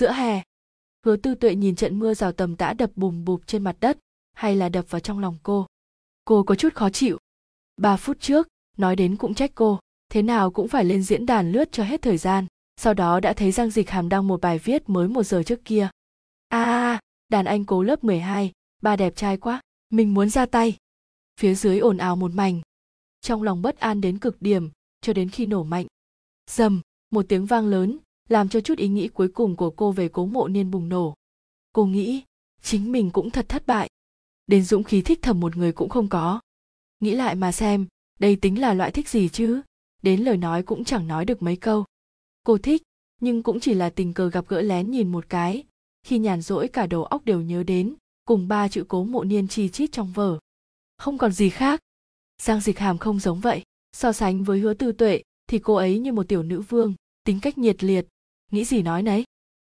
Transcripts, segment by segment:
giữa hè hứa tư tuệ nhìn trận mưa rào tầm tã đập bùm bụp trên mặt đất hay là đập vào trong lòng cô cô có chút khó chịu ba phút trước nói đến cũng trách cô thế nào cũng phải lên diễn đàn lướt cho hết thời gian sau đó đã thấy Giang Dịch Hàm đăng một bài viết mới một giờ trước kia. A à, đàn anh cố lớp 12, ba đẹp trai quá, mình muốn ra tay. Phía dưới ồn ào một mảnh. Trong lòng bất an đến cực điểm, cho đến khi nổ mạnh. Dầm, một tiếng vang lớn, làm cho chút ý nghĩ cuối cùng của cô về cố mộ niên bùng nổ. Cô nghĩ, chính mình cũng thật thất bại. Đến dũng khí thích thầm một người cũng không có. Nghĩ lại mà xem, đây tính là loại thích gì chứ? Đến lời nói cũng chẳng nói được mấy câu cô thích nhưng cũng chỉ là tình cờ gặp gỡ lén nhìn một cái khi nhàn rỗi cả đầu óc đều nhớ đến cùng ba chữ cố mộ niên chi chít trong vở không còn gì khác giang dịch hàm không giống vậy so sánh với hứa tư tuệ thì cô ấy như một tiểu nữ vương tính cách nhiệt liệt nghĩ gì nói nấy.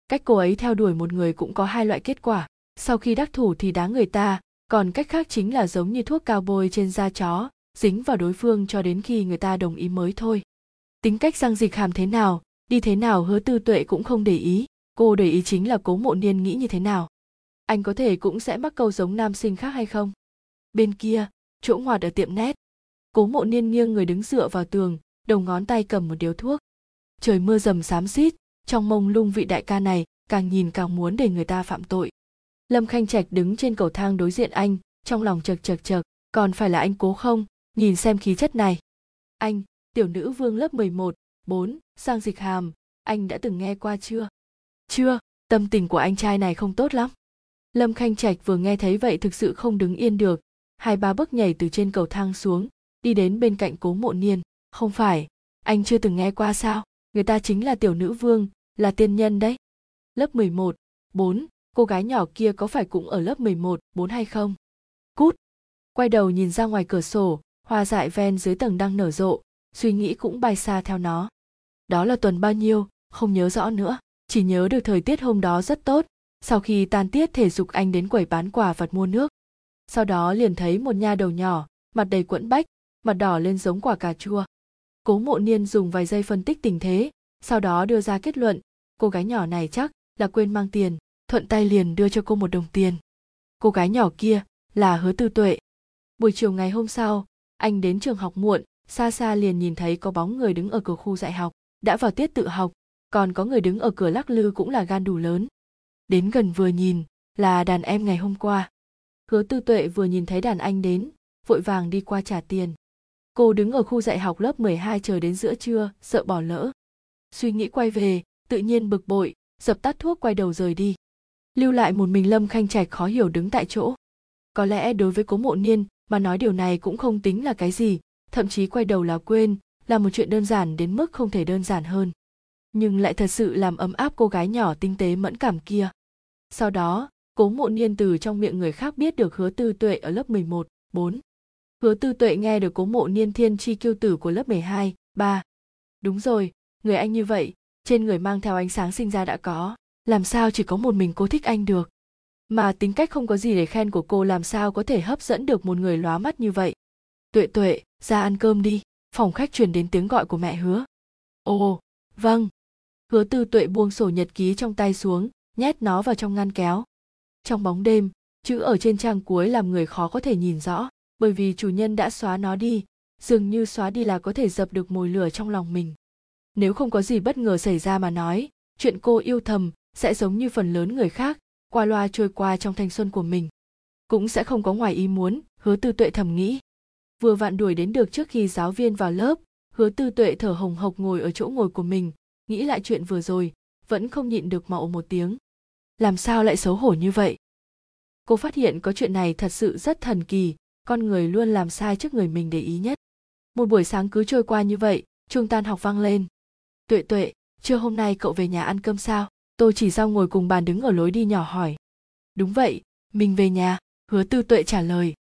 Cách cô ấy theo đuổi một người cũng có hai loại kết quả. Sau khi đắc thủ thì đá người ta, còn cách khác chính là giống như thuốc cao bôi trên da chó, dính vào đối phương cho đến khi người ta đồng ý mới thôi. Tính cách giang dịch hàm thế nào, đi thế nào hứa tư tuệ cũng không để ý, cô để ý chính là cố mộ niên nghĩ như thế nào. Anh có thể cũng sẽ mắc câu giống nam sinh khác hay không? Bên kia, chỗ ngoặt ở tiệm nét cố mộ niên nghiêng người đứng dựa vào tường, đầu ngón tay cầm một điếu thuốc. Trời mưa dầm xám xít trong mông lung vị đại ca này càng nhìn càng muốn để người ta phạm tội lâm khanh trạch đứng trên cầu thang đối diện anh trong lòng chật chật chật còn phải là anh cố không nhìn xem khí chất này anh tiểu nữ vương lớp 11, 4, sang dịch hàm, anh đã từng nghe qua chưa? Chưa, tâm tình của anh trai này không tốt lắm. Lâm Khanh Trạch vừa nghe thấy vậy thực sự không đứng yên được, hai ba bước nhảy từ trên cầu thang xuống, đi đến bên cạnh cố mộ niên. Không phải, anh chưa từng nghe qua sao? Người ta chính là tiểu nữ vương, là tiên nhân đấy. Lớp 11, 4, cô gái nhỏ kia có phải cũng ở lớp 11, 4 hay không? Cút! Quay đầu nhìn ra ngoài cửa sổ, hoa dại ven dưới tầng đang nở rộ, suy nghĩ cũng bay xa theo nó đó là tuần bao nhiêu không nhớ rõ nữa chỉ nhớ được thời tiết hôm đó rất tốt sau khi tan tiết thể dục anh đến quầy bán quà vật mua nước sau đó liền thấy một nha đầu nhỏ mặt đầy quẫn bách mặt đỏ lên giống quả cà chua cố mộ niên dùng vài giây phân tích tình thế, sau đó đưa ra kết luận, cô gái nhỏ này chắc là quên mang tiền, thuận tay liền đưa cho cô một đồng tiền. Cô gái nhỏ kia là hứa tư tuệ. Buổi chiều ngày hôm sau, anh đến trường học muộn, xa xa liền nhìn thấy có bóng người đứng ở cửa khu dạy học, đã vào tiết tự học, còn có người đứng ở cửa lắc lư cũng là gan đủ lớn. Đến gần vừa nhìn là đàn em ngày hôm qua. Hứa tư tuệ vừa nhìn thấy đàn anh đến, vội vàng đi qua trả tiền cô đứng ở khu dạy học lớp 12 chờ đến giữa trưa sợ bỏ lỡ. Suy nghĩ quay về tự nhiên bực bội dập tắt thuốc quay đầu rời đi. Lưu lại một mình lâm khanh trạch khó hiểu đứng tại chỗ. Có lẽ đối với cố mộ niên mà nói điều này cũng không tính là cái gì thậm chí quay đầu là quên là một chuyện đơn giản đến mức không thể đơn giản hơn. Nhưng lại thật sự làm ấm áp cô gái nhỏ tinh tế mẫn cảm kia. Sau đó cố mộ niên từ trong miệng người khác biết được hứa tư tuệ ở lớp 11, 4. Hứa tư tuệ nghe được cố mộ niên thiên chi kiêu tử của lớp 12, 3. Đúng rồi, người anh như vậy, trên người mang theo ánh sáng sinh ra đã có, làm sao chỉ có một mình cô thích anh được. Mà tính cách không có gì để khen của cô làm sao có thể hấp dẫn được một người lóa mắt như vậy. Tuệ tuệ, ra ăn cơm đi phòng khách truyền đến tiếng gọi của mẹ hứa ồ vâng hứa tư tuệ buông sổ nhật ký trong tay xuống nhét nó vào trong ngăn kéo trong bóng đêm chữ ở trên trang cuối làm người khó có thể nhìn rõ bởi vì chủ nhân đã xóa nó đi, dường như xóa đi là có thể dập được mồi lửa trong lòng mình. Nếu không có gì bất ngờ xảy ra mà nói, chuyện cô yêu thầm sẽ giống như phần lớn người khác, qua loa trôi qua trong thanh xuân của mình. Cũng sẽ không có ngoài ý muốn, hứa tư tuệ thầm nghĩ. Vừa vặn đuổi đến được trước khi giáo viên vào lớp, hứa tư tuệ thở hồng hộc ngồi ở chỗ ngồi của mình, nghĩ lại chuyện vừa rồi, vẫn không nhịn được mạo một tiếng. Làm sao lại xấu hổ như vậy? Cô phát hiện có chuyện này thật sự rất thần kỳ con người luôn làm sai trước người mình để ý nhất. Một buổi sáng cứ trôi qua như vậy, chuông tan học vang lên. Tuệ tuệ, trưa hôm nay cậu về nhà ăn cơm sao? Tôi chỉ sau ngồi cùng bàn đứng ở lối đi nhỏ hỏi. Đúng vậy, mình về nhà, hứa tư tuệ trả lời.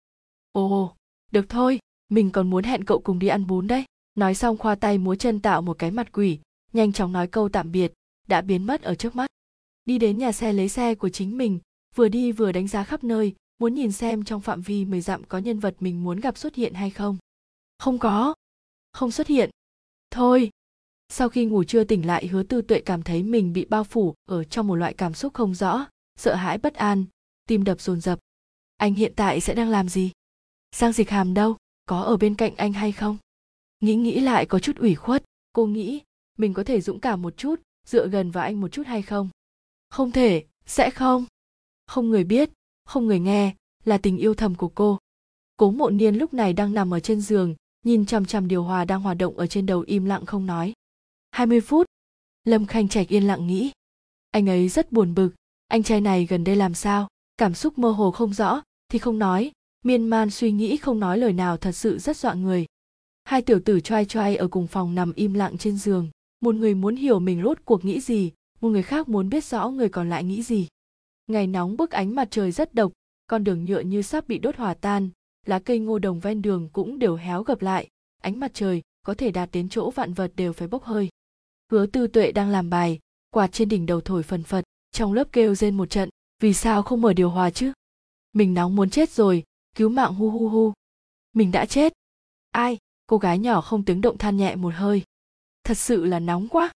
Ồ, được thôi, mình còn muốn hẹn cậu cùng đi ăn bún đấy. Nói xong khoa tay múa chân tạo một cái mặt quỷ, nhanh chóng nói câu tạm biệt, đã biến mất ở trước mắt. Đi đến nhà xe lấy xe của chính mình, vừa đi vừa đánh giá khắp nơi muốn nhìn xem trong phạm vi mười dặm có nhân vật mình muốn gặp xuất hiện hay không? Không có. Không xuất hiện. Thôi. Sau khi ngủ trưa tỉnh lại, hứa tư tuệ cảm thấy mình bị bao phủ ở trong một loại cảm xúc không rõ, sợ hãi bất an, tim đập dồn dập. Anh hiện tại sẽ đang làm gì? Giang dịch hàm đâu? Có ở bên cạnh anh hay không? Nghĩ nghĩ lại có chút ủy khuất. Cô nghĩ mình có thể dũng cảm một chút, dựa gần vào anh một chút hay không? Không thể. Sẽ không. Không người biết không người nghe, là tình yêu thầm của cô. Cố mộ niên lúc này đang nằm ở trên giường, nhìn chằm chằm điều hòa đang hoạt động ở trên đầu im lặng không nói. 20 phút, lâm khanh trạch yên lặng nghĩ. Anh ấy rất buồn bực, anh trai này gần đây làm sao, cảm xúc mơ hồ không rõ, thì không nói. Miên man suy nghĩ không nói lời nào thật sự rất dọa người. Hai tiểu tử choai choai ở cùng phòng nằm im lặng trên giường. Một người muốn hiểu mình rốt cuộc nghĩ gì, một người khác muốn biết rõ người còn lại nghĩ gì ngày nóng bức ánh mặt trời rất độc, con đường nhựa như sắp bị đốt hòa tan, lá cây ngô đồng ven đường cũng đều héo gập lại. Ánh mặt trời có thể đạt đến chỗ vạn vật đều phải bốc hơi. Hứa tư tuệ đang làm bài, quạt trên đỉnh đầu thổi phần phật, trong lớp kêu rên một trận, vì sao không mở điều hòa chứ? Mình nóng muốn chết rồi, cứu mạng hu hu hu. Mình đã chết. Ai, cô gái nhỏ không tiếng động than nhẹ một hơi. Thật sự là nóng quá.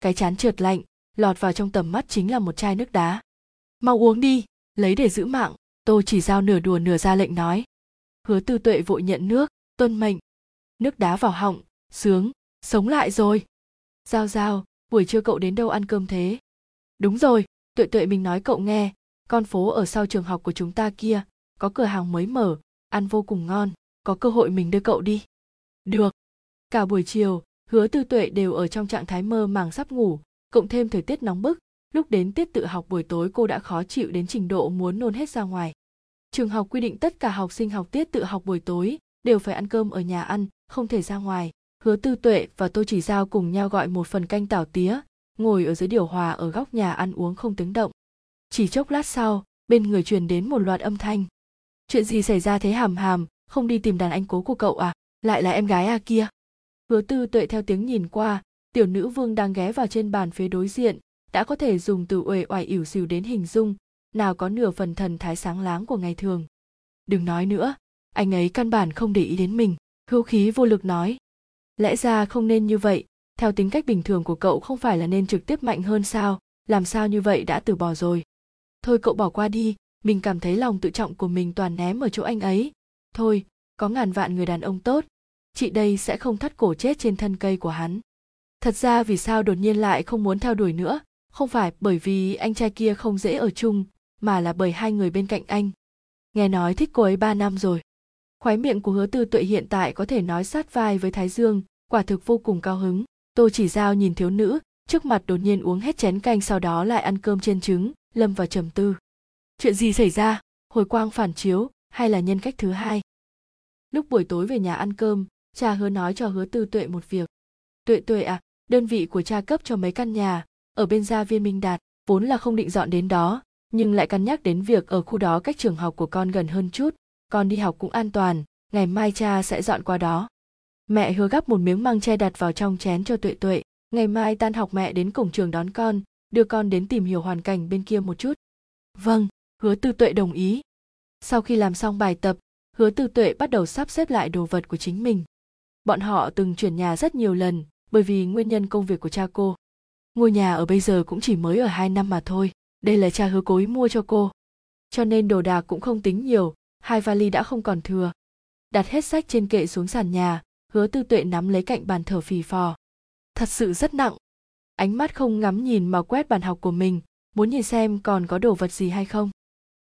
Cái chán trượt lạnh, lọt vào trong tầm mắt chính là một chai nước đá mau uống đi, lấy để giữ mạng. Tô chỉ giao nửa đùa nửa ra lệnh nói. Hứa tư tuệ vội nhận nước, tuân mệnh. Nước đá vào họng, sướng, sống lại rồi. Giao giao, buổi trưa cậu đến đâu ăn cơm thế? Đúng rồi, tuệ tuệ mình nói cậu nghe. Con phố ở sau trường học của chúng ta kia, có cửa hàng mới mở, ăn vô cùng ngon. Có cơ hội mình đưa cậu đi. Được. Cả buổi chiều, hứa tư tuệ đều ở trong trạng thái mơ màng sắp ngủ, cộng thêm thời tiết nóng bức lúc đến tiết tự học buổi tối, cô đã khó chịu đến trình độ muốn nôn hết ra ngoài. Trường học quy định tất cả học sinh học tiết tự học buổi tối đều phải ăn cơm ở nhà ăn, không thể ra ngoài. Hứa tư tuệ và tôi chỉ giao cùng nhau gọi một phần canh tảo tía, ngồi ở dưới điều hòa ở góc nhà ăn uống không tiếng động. Chỉ chốc lát sau, bên người truyền đến một loạt âm thanh. Chuyện gì xảy ra thế hàm hàm? Không đi tìm đàn anh cố của cậu à? Lại là em gái à kia? Hứa tư tuệ theo tiếng nhìn qua, tiểu nữ vương đang ghé vào trên bàn phía đối diện đã có thể dùng từ uể oải ỉu xìu đến hình dung, nào có nửa phần thần thái sáng láng của ngày thường. Đừng nói nữa, anh ấy căn bản không để ý đến mình hưu khí vô lực nói. Lẽ ra không nên như vậy, theo tính cách bình thường của cậu không phải là nên trực tiếp mạnh hơn sao, làm sao như vậy đã từ bỏ rồi. Thôi cậu bỏ qua đi, mình cảm thấy lòng tự trọng của mình toàn ném ở chỗ anh ấy. Thôi, có ngàn vạn người đàn ông tốt, chị đây sẽ không thắt cổ chết trên thân cây của hắn. Thật ra vì sao đột nhiên lại không muốn theo đuổi nữa? Không phải bởi vì anh trai kia không dễ ở chung, mà là bởi hai người bên cạnh anh. Nghe nói thích cô ấy ba năm rồi. Khoái miệng của hứa tư tuệ hiện tại có thể nói sát vai với thái dương, quả thực vô cùng cao hứng. Tô chỉ giao nhìn thiếu nữ, trước mặt đột nhiên uống hết chén canh sau đó lại ăn cơm trên trứng, lâm vào trầm tư. Chuyện gì xảy ra? Hồi quang phản chiếu, hay là nhân cách thứ hai? Lúc buổi tối về nhà ăn cơm, cha hứa nói cho hứa tư tuệ một việc. Tuệ tuệ à đơn vị của cha cấp cho mấy căn nhà ở bên gia viên minh đạt, vốn là không định dọn đến đó, nhưng lại cân nhắc đến việc ở khu đó cách trường học của con gần hơn chút, con đi học cũng an toàn, ngày mai cha sẽ dọn qua đó. Mẹ hứa gắp một miếng măng che đặt vào trong chén cho tuệ tuệ, ngày mai tan học mẹ đến cổng trường đón con, đưa con đến tìm hiểu hoàn cảnh bên kia một chút. Vâng hứa tư tuệ đồng ý. Sau khi làm xong bài tập, hứa tư tuệ bắt đầu sắp xếp lại đồ vật của chính mình. Bọn họ từng chuyển nhà rất nhiều lần, bởi vì nguyên nhân công việc của cha cô ngôi nhà ở bây giờ cũng chỉ mới ở hai năm mà thôi, đây là cha hứa cố ý mua cho cô. Cho nên đồ đạc cũng không tính nhiều, hai vali đã không còn thừa. Đặt hết sách trên kệ xuống sàn nhà, hứa tư tuệ nắm lấy cạnh bàn thở phì phò. Thật sự rất nặng. Ánh mắt không ngắm nhìn mà quét bàn học của mình, muốn nhìn xem còn có đồ vật gì hay không.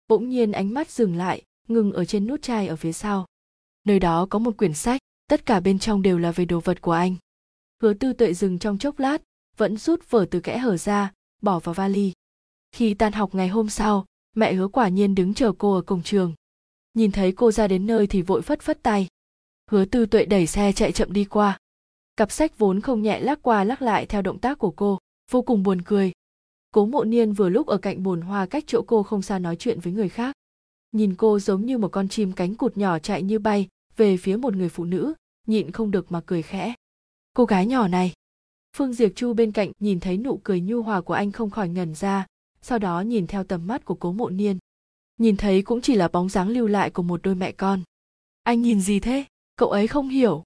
Bỗng nhiên ánh mắt dừng lại, ngừng ở trên nút chai ở phía sau. Nơi đó có một quyển sách, tất cả bên trong đều là về đồ vật của anh. Hứa tư tuệ dừng trong chốc lát vẫn rút vở từ kẽ hở ra, bỏ vào vali. Khi tan học ngày hôm sau, mẹ hứa quả nhiên đứng chờ cô ở cổng trường. Nhìn thấy cô ra đến nơi thì vội phất phất tay. Hứa tư tuệ đẩy xe chạy chậm đi qua. Cặp sách vốn không nhẹ lắc qua lắc lại theo động tác của cô, vô cùng buồn cười. Cố mộ niên vừa lúc ở cạnh bồn hoa cách chỗ cô không xa nói chuyện với người khác. Nhìn cô giống như một con chim cánh cụt nhỏ chạy như bay, về phía một người phụ nữ, nhịn không được mà cười khẽ. Cô gái nhỏ này phương diệp chu bên cạnh nhìn thấy nụ cười nhu hòa của anh không khỏi ngẩn ra, sau đó nhìn theo tầm mắt của cố mộ niên. Nhìn thấy cũng chỉ là bóng dáng lưu lại của một đôi mẹ con. Anh nhìn gì thế? Cậu ấy không hiểu.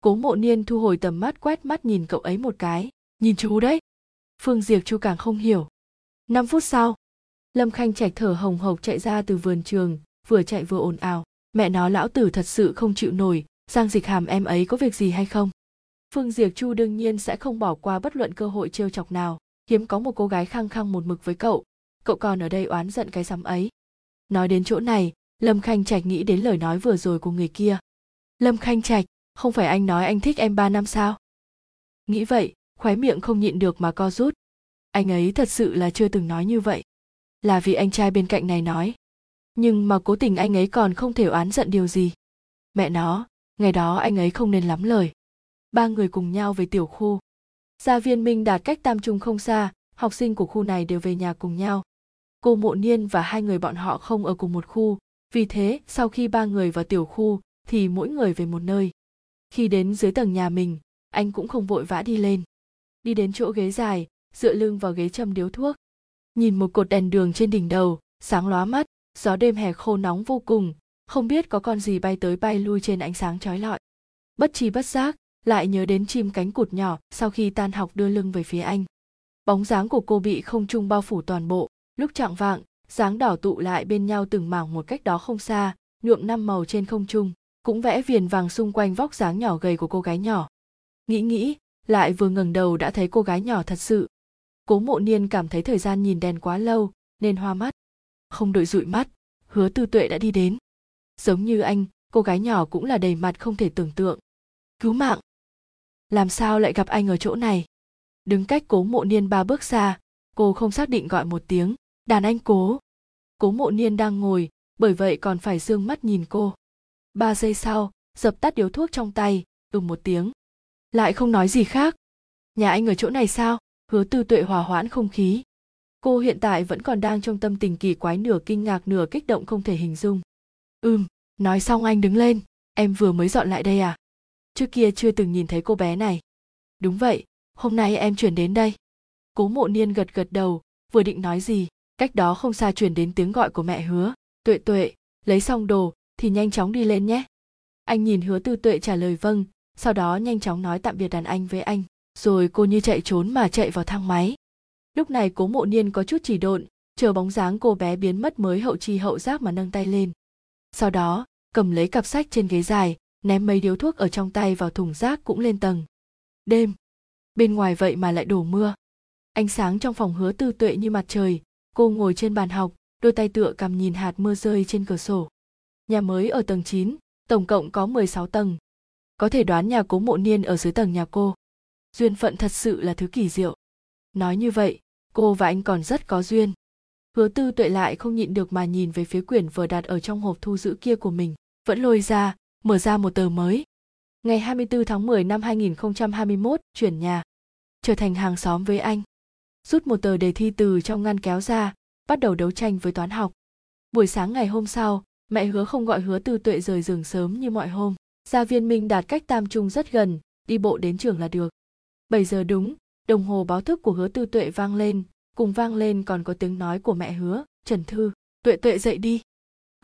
Cố mộ niên thu hồi tầm mắt quét mắt nhìn cậu ấy một cái. Nhìn chú đấy. Phương diệc chu càng không hiểu. Năm phút sau, lâm khanh trạch thở hồng hộc chạy ra từ vườn trường, vừa chạy vừa ồn ào. Mẹ nó, lão tử thật sự không chịu nổi. Giang dịch hàm, em ấy có việc gì hay không? Phương diệc chu đương nhiên sẽ không bỏ qua bất luận cơ hội trêu chọc nào. Hiếm có một cô gái khăng khăng một mực với cậu. Cậu còn ở đây oán giận cái sắm ấy. Nói đến chỗ này, lâm khanh trạch nghĩ đến lời nói vừa rồi của người kia. Lâm khanh trạch, không phải anh nói anh thích em ba năm sao? Nghĩ vậy, khóe miệng không nhịn được mà co rút. Anh ấy thật sự là chưa từng nói như vậy. Là vì anh trai bên cạnh này nói. Nhưng mà cố tình anh ấy còn không thể oán giận điều gì. Mẹ nó, ngày đó anh ấy không nên lắm lời ba người cùng nhau về tiểu khu. Gia viên minh đạt cách tam trung không xa, học sinh của khu này đều về nhà cùng nhau. Cô mộ niên và hai người bọn họ không ở cùng một khu, vì thế sau khi ba người vào tiểu khu thì mỗi người về một nơi. Khi đến dưới tầng nhà mình, anh cũng không vội vã đi lên. Đi đến chỗ ghế dài, dựa lưng vào ghế châm điếu thuốc. Nhìn một cột đèn đường trên đỉnh đầu, sáng lóa mắt, gió đêm hè khô nóng vô cùng, không biết có con gì bay tới bay lui trên ánh sáng trói lọi. Bất chi bất giác lại nhớ đến chim cánh cụt nhỏ sau khi tan học đưa lưng về phía anh. Bóng dáng của cô bị không trung bao phủ toàn bộ. Lúc trạng vạng, dáng đỏ tụ lại bên nhau từng mảng một cách đó không xa, nhuộm năm màu trên không trung, cũng vẽ viền vàng xung quanh vóc dáng nhỏ gầy của cô gái nhỏ. Nghĩ nghĩ, lại vừa ngẩng đầu đã thấy cô gái nhỏ thật sự. Cố mộ niên cảm thấy thời gian nhìn đèn quá lâu, nên hoa mắt. Không đội dụi mắt, hứa tư tuệ đã đi đến. Giống như anh, cô gái nhỏ cũng là đầy mặt không thể tưởng tượng. Cứu mạng! Làm sao lại gặp anh ở chỗ này? Đứng cách cố mộ niên ba bước xa, cô không xác định gọi một tiếng, đàn anh cố. Cố mộ niên đang ngồi, bởi vậy còn phải d mắt nhìn cô. Ba giây sau, dập tắt điếu thuốc trong tay ừm một tiếng. Lại không nói gì khác. Nhà anh ở chỗ này sao? Hứa tư tuệ hòa hoãn không khí. Cô hiện tại vẫn còn đang trong tâm tình kỳ quái nửa kinh ngạc nửa kích động không thể hình dung. Ừm, nói xong anh đứng lên, em vừa mới dọn lại đây à? Trước kia chưa từng nhìn thấy cô bé này. Đúng vậy, hôm nay em chuyển đến đây. Cố mộ niên gật gật đầu, vừa định nói gì, cách đó không xa chuyển đến tiếng gọi của mẹ hứa. Tuệ tuệ, lấy xong đồ, thì nhanh chóng đi lên nhé. Anh nhìn hứa tư tuệ trả lời vâng sau đó nhanh chóng nói tạm biệt đàn anh với anh. Rồi cô như chạy trốn mà chạy vào thang máy. Lúc này cố mộ niên có chút chỉ độn, chờ bóng dáng cô bé biến mất mới hậu chi hậu giác mà nâng tay lên. Sau đó, cầm lấy cặp sách trên ghế dài ném mấy điếu thuốc ở trong tay vào thùng rác cũng lên tầng đêm bên ngoài vậy mà lại đổ mưa ánh sáng trong phòng hứa tư tuệ như mặt trời cô ngồi trên bàn học đôi tay tựa cầm nhìn hạt mưa rơi trên cửa sổ nhà mới ở tầng 9, tổng cộng có 16 tầng. Có thể đoán nhà cố mộ niên ở dưới tầng nhà cô. Duyên phận thật sự là thứ kỳ diệu. Nói như vậy, cô và anh còn rất có duyên. Hứa tư tuệ lại không nhịn được mà nhìn về phía quyển vừa đặt ở trong hộp thu giữ kia của mình, vẫn lôi ra, mở ra một tờ mới. Ngày 24 tháng 10 năm 2021, chuyển nhà. Trở thành hàng xóm với anh. Rút một tờ đề thi từ trong ngăn kéo ra bắt đầu đấu tranh với toán học. Buổi sáng ngày hôm sau mẹ hứa không gọi hứa tư tuệ rời giường sớm như mọi hôm. Gia viên minh đạt cách tam trung rất gần đi bộ đến trường là được. 7 giờ đúng đồng hồ báo thức của hứa tư tuệ vang lên. Cùng vang lên còn có tiếng nói của mẹ hứa trần thư tuệ tuệ dậy đi.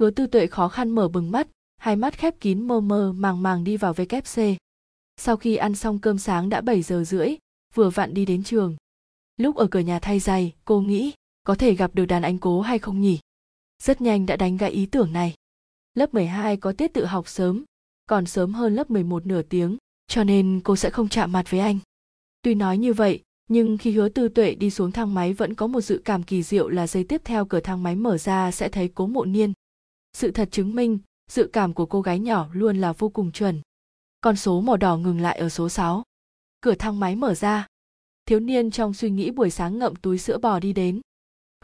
Hứa tư tuệ khó khăn mở bừng mắt hai mắt khép kín mơ mơ, màng màng đi vào vkc sau khi ăn xong cơm sáng đã 7 giờ rưỡi, vừa vặn đi đến trường. Lúc ở cửa nhà thay giày, cô nghĩ, có thể gặp được đàn anh cố hay không nhỉ? Rất nhanh đã đánh gãy ý tưởng này. Lớp 12 có tiết tự học sớm, còn sớm hơn lớp 11 nửa tiếng, cho nên cô sẽ không chạm mặt với anh. Tuy nói như vậy, nhưng khi hứa tư tuệ đi xuống thang máy vẫn có một dự cảm kỳ diệu là giây tiếp theo cửa thang máy mở ra sẽ thấy cố mộ niên. Sự thật chứng minh dự cảm của cô gái nhỏ luôn là vô cùng chuẩn. Con số màu đỏ ngừng lại ở số 6. Cửa thang máy mở ra, thiếu niên trong suy nghĩ buổi sáng ngậm túi sữa bò đi đến.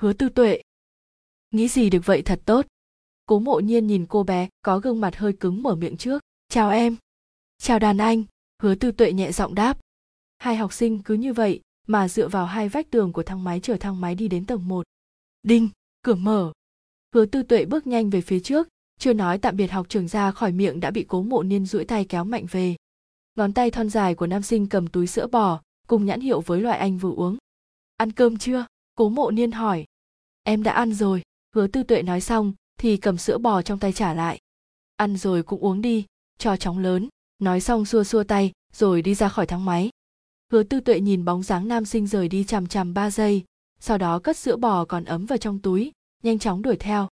Hứa tư tuệ. Nghĩ gì được vậy thật tốt. Cố mộ nhiên nhìn cô bé có gương mặt hơi cứng mở miệng trước. Chào em. Chào đàn anh. Hứa tư tuệ nhẹ giọng đáp. Hai học sinh cứ như vậy mà dựa vào hai vách tường của thang máy chở thang máy đi đến tầng một. Đinh cửa mở. Hứa tư tuệ bước nhanh về phía trước chưa nói tạm biệt học trường ra khỏi miệng đã bị cố mộ niên duỗi tay kéo mạnh về. Ngón tay thon dài của nam sinh cầm túi sữa bò, cùng nhãn hiệu với loại anh vừa uống. Ăn cơm chưa? cố mộ niên hỏi. Em đã ăn rồi. Hứa tư tuệ nói xong, thì cầm sữa bò trong tay trả lại. Ăn rồi cũng uống đi, cho chóng lớn. Nói xong xua xua tay, rồi đi ra khỏi thang máy. Hứa tư tuệ nhìn bóng dáng nam sinh rời đi chằm chằm ba giây, sau đó cất sữa bò còn ấm vào trong túi, nhanh chóng đuổi theo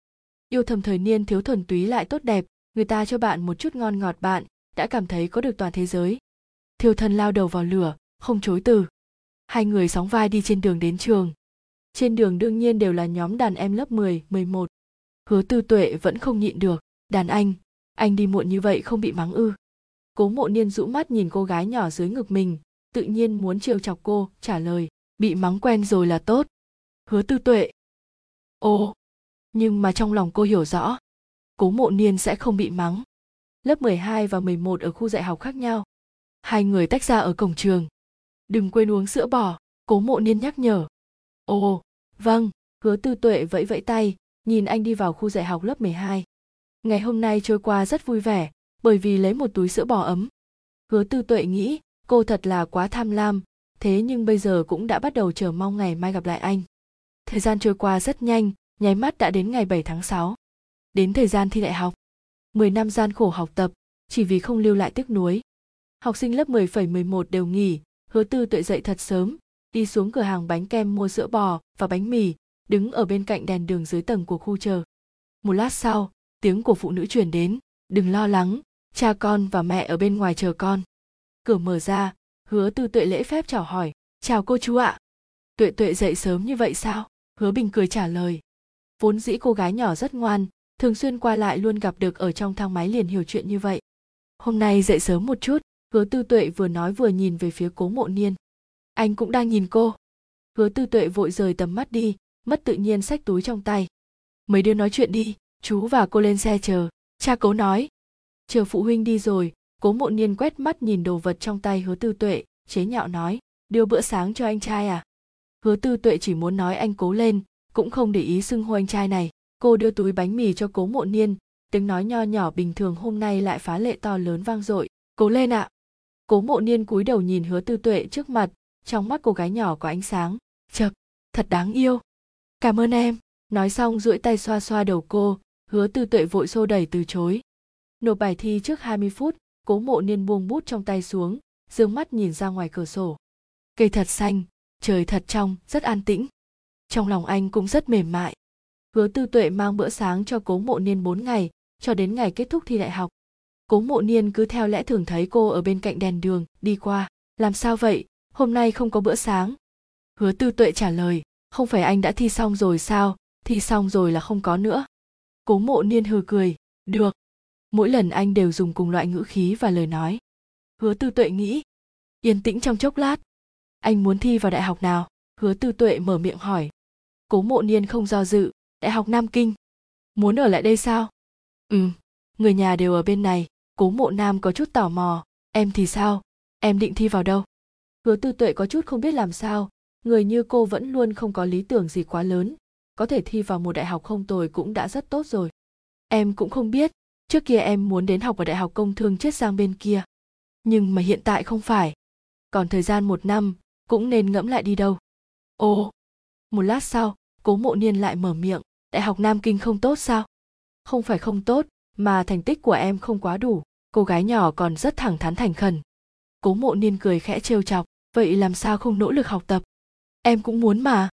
yêu thầm thời niên thiếu thuần túy lại tốt đẹp người ta cho bạn một chút ngon ngọt bạn đã cảm thấy có được toàn thế giới thiêu thân lao đầu vào lửa không chối từ hai người sóng vai đi trên đường đến trường trên đường đương nhiên đều là nhóm đàn em lớp 10, 11. Hứa tư tuệ vẫn không nhịn được, đàn anh, anh đi muộn như vậy không bị mắng ư. Cố mộ niên rũ mắt nhìn cô gái nhỏ dưới ngực mình, tự nhiên muốn trêu chọc cô, trả lời, bị mắng quen rồi là tốt. Hứa tư tuệ. Ồ, nhưng mà trong lòng cô hiểu rõ, cố mộ niên sẽ không bị mắng. Lớp 12 và 11 ở khu dạy học khác nhau. Hai người tách ra ở cổng trường. Đừng quên uống sữa bò, cố mộ niên nhắc nhở. Ồ, vâng, hứa tư tuệ vẫy vẫy tay, nhìn anh đi vào khu dạy học lớp 12. Ngày hôm nay trôi qua rất vui vẻ, bởi vì lấy một túi sữa bò ấm. Hứa tư tuệ nghĩ, cô thật là quá tham lam, thế nhưng bây giờ cũng đã bắt đầu chờ mong ngày mai gặp lại anh. Thời gian trôi qua rất nhanh, nháy mắt đã đến ngày 7 tháng 6. Đến thời gian thi đại học. 10 năm gian khổ học tập, chỉ vì không lưu lại tiếc nuối. Học sinh lớp 10,11 đều nghỉ, hứa tư tuệ dậy thật sớm, đi xuống cửa hàng bánh kem mua sữa bò và bánh mì, đứng ở bên cạnh đèn đường dưới tầng của khu chờ. Một lát sau, tiếng của phụ nữ truyền đến, đừng lo lắng, cha con và mẹ ở bên ngoài chờ con. Cửa mở ra, hứa tư tuệ lễ phép chào hỏi, chào cô chú ạ. Tuệ tuệ dậy sớm như vậy sao? Hứa bình cười trả lời. Vốn dĩ cô gái nhỏ rất ngoan, thường xuyên qua lại luôn gặp được ở trong thang máy liền hiểu chuyện như vậy. Hôm nay dậy sớm một chút, hứa tư tuệ vừa nói vừa nhìn về phía cố mộ niên. Anh cũng đang nhìn cô. Hứa tư tuệ vội rời tầm mắt đi mất tự nhiên xách túi trong tay. Mấy đứa nói chuyện đi chú và cô lên xe chờ cha cố nói. Chờ phụ huynh đi rồi cố mộ niên quét mắt nhìn đồ vật trong tay hứa tư tuệ chế nhạo nói đưa bữa sáng cho anh trai à? Hứa tư tuệ chỉ muốn nói anh cố lên cũng không để ý xưng hô anh trai này. Cô đưa túi bánh mì cho cố mộ niên, tiếng nói nho nhỏ bình thường hôm nay lại phá lệ to lớn vang dội. Cố lên ạ. À. cố mộ niên cúi đầu nhìn hứa tư tuệ trước mặt, trong mắt cô gái nhỏ có ánh sáng. Chật thật đáng yêu. Cảm ơn em. Nói xong duỗi tay xoa xoa đầu cô, hứa tư tuệ vội xô đẩy từ chối. Nộp bài thi trước 20 phút, cố mộ niên buông bút trong tay xuống, dương mắt nhìn ra ngoài cửa sổ. Cây thật xanh, trời thật trong, rất an tĩnh trong lòng anh cũng rất mềm mại. Hứa tư tuệ mang bữa sáng cho cố mộ niên 4 ngày, cho đến ngày kết thúc thi đại học. Cố mộ niên cứ theo lẽ thường thấy cô ở bên cạnh đèn đường, đi qua. Làm sao vậy? Hôm nay không có bữa sáng. Hứa tư tuệ trả lời, không phải anh đã thi xong rồi sao? Thi xong rồi là không có nữa. Cố mộ niên hừ cười, được. Mỗi lần anh đều dùng cùng loại ngữ khí và lời nói. Hứa tư tuệ nghĩ, yên tĩnh trong chốc lát. Anh muốn thi vào đại học nào? Hứa tư tuệ mở miệng hỏi cố mộ niên không do dự, đại học nam kinh. Muốn ở lại đây sao? Ừ người nhà đều ở bên này, cố mộ nam có chút tò mò. Em thì sao? Em định thi vào đâu? Hứa tư tuệ có chút không biết làm sao. Người như cô vẫn luôn không có lý tưởng gì quá lớn. Có thể thi vào một đại học không tồi cũng đã rất tốt rồi. Em cũng không biết, trước kia em muốn đến học ở đại học công thương chết sang bên kia. Nhưng mà hiện tại không phải. Còn thời gian một năm, cũng nên ngẫm lại đi đâu? Ồ một lát sau cố mộ niên lại mở miệng đại học nam kinh không tốt sao? Không phải không tốt mà thành tích của em không quá đủ cô gái nhỏ còn rất thẳng thắn thành khẩn. Cố mộ niên cười khẽ trêu chọc vậy làm sao không nỗ lực học tập? Em cũng muốn mà.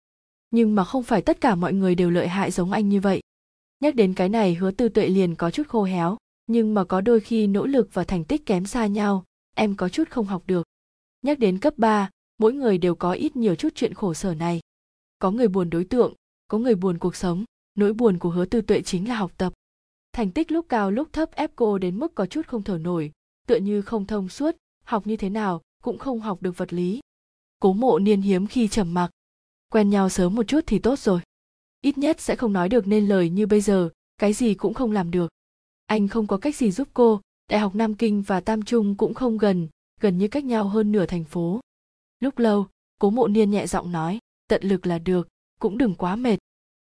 Nhưng mà không phải tất cả mọi người đều lợi hại giống anh như vậy. Nhắc đến cái này hứa tư tuệ liền có chút khô héo nhưng mà có đôi khi nỗ lực và thành tích kém xa nhau em có chút không học được. Nhắc đến cấp 3, mỗi người đều có ít nhiều chút chuyện khổ sở này có người buồn đối tượng, có người buồn cuộc sống, nỗi buồn của hứa tư tuệ chính là học tập. Thành tích lúc cao, lúc thấp, ép cô đến mức có chút không thở nổi, tựa như không thông suốt, học như thế nào cũng không học được vật lý. Cố mộ niên hiếm khi trầm mặc. Quen nhau sớm một chút thì tốt rồi. Ít nhất sẽ không nói được nên lời như bây giờ, cái gì cũng không làm được. Anh không có cách gì giúp cô, đại học nam kinh và tam trung cũng không gần gần như cách nhau hơn nửa thành phố. Lúc lâu, cố mộ niên nhẹ giọng nói tận lực là được, cũng đừng quá mệt.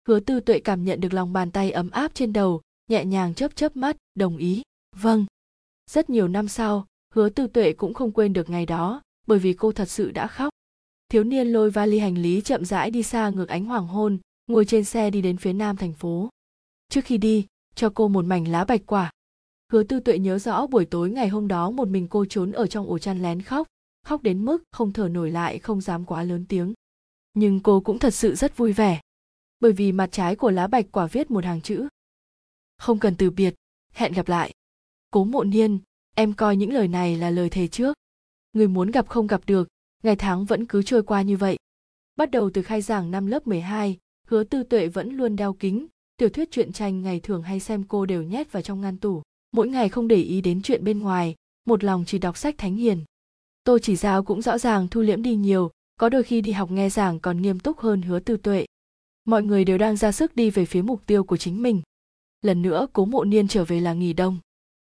Hứa tư tuệ cảm nhận được lòng bàn tay ấm áp trên đầu, nhẹ nhàng chớp chớp mắt, đồng ý. Vâng. Rất nhiều năm sau, hứa tư tuệ cũng không quên được ngày đó, bởi vì cô thật sự đã khóc. Thiếu niên lôi vali hành lý chậm rãi đi xa ngược ánh hoàng hôn, ngồi trên xe đi đến phía nam thành phố. Trước khi đi, cho cô một mảnh lá bạch quả. Hứa tư tuệ nhớ rõ buổi tối ngày hôm đó một mình cô trốn ở trong ổ chăn lén khóc. Khóc đến mức không thở nổi lại, không dám quá lớn tiếng nhưng cô cũng thật sự rất vui vẻ bởi vì mặt trái của lá bạch quả viết một hàng chữ. Không cần từ biệt hẹn gặp lại. Cố mộ niên em coi những lời này là lời thề trước. Người muốn gặp không gặp được ngày tháng vẫn cứ trôi qua như vậy. Bắt đầu từ khai giảng năm lớp 12, hứa tư tuệ vẫn luôn đeo kính. Tiểu thuyết truyện tranh ngày thường hay xem cô đều nhét vào trong ngăn tủ. Mỗi ngày không để ý đến chuyện bên ngoài một lòng chỉ đọc sách thánh hiền. Tô chỉ giao cũng rõ ràng thu liễm đi nhiều có đôi khi đi học nghe giảng còn nghiêm túc hơn hứa tư tuệ. Mọi người đều đang ra sức đi về phía mục tiêu của chính mình. Lần nữa, cố mộ niên trở về là nghỉ đông.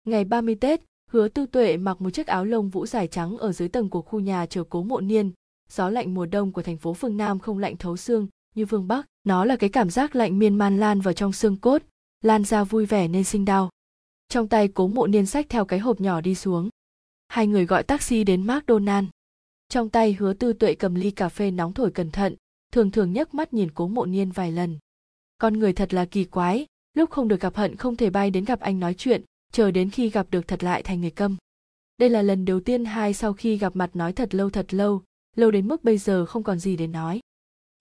Ngày 30 tết, hứa tư tuệ mặc một chiếc áo lông vũ dài trắng ở dưới tầng của khu nhà chờ cố mộ niên. Gió lạnh mùa đông của thành phố phương nam không lạnh thấu xương như phương bắc. Nó là cái cảm giác lạnh miên man lan vào trong xương cốt, lan ra vui vẻ nên sinh đau. Trong tay cố mộ niên sách theo cái hộp nhỏ đi xuống. Hai người gọi taxi đến mcdonald trong tay hứa tư tuệ cầm ly cà phê nóng thổi cẩn thận, thường thường nhấc mắt nhìn cố mộ niên vài lần. Con người thật là kỳ quái, lúc không được gặp hận không thể bay đến gặp anh nói chuyện, chờ đến khi gặp được thật lại thành người câm. Đây là lần đầu tiên hai sau khi gặp mặt nói thật lâu thật lâu lâu đến mức bây giờ không còn gì để nói.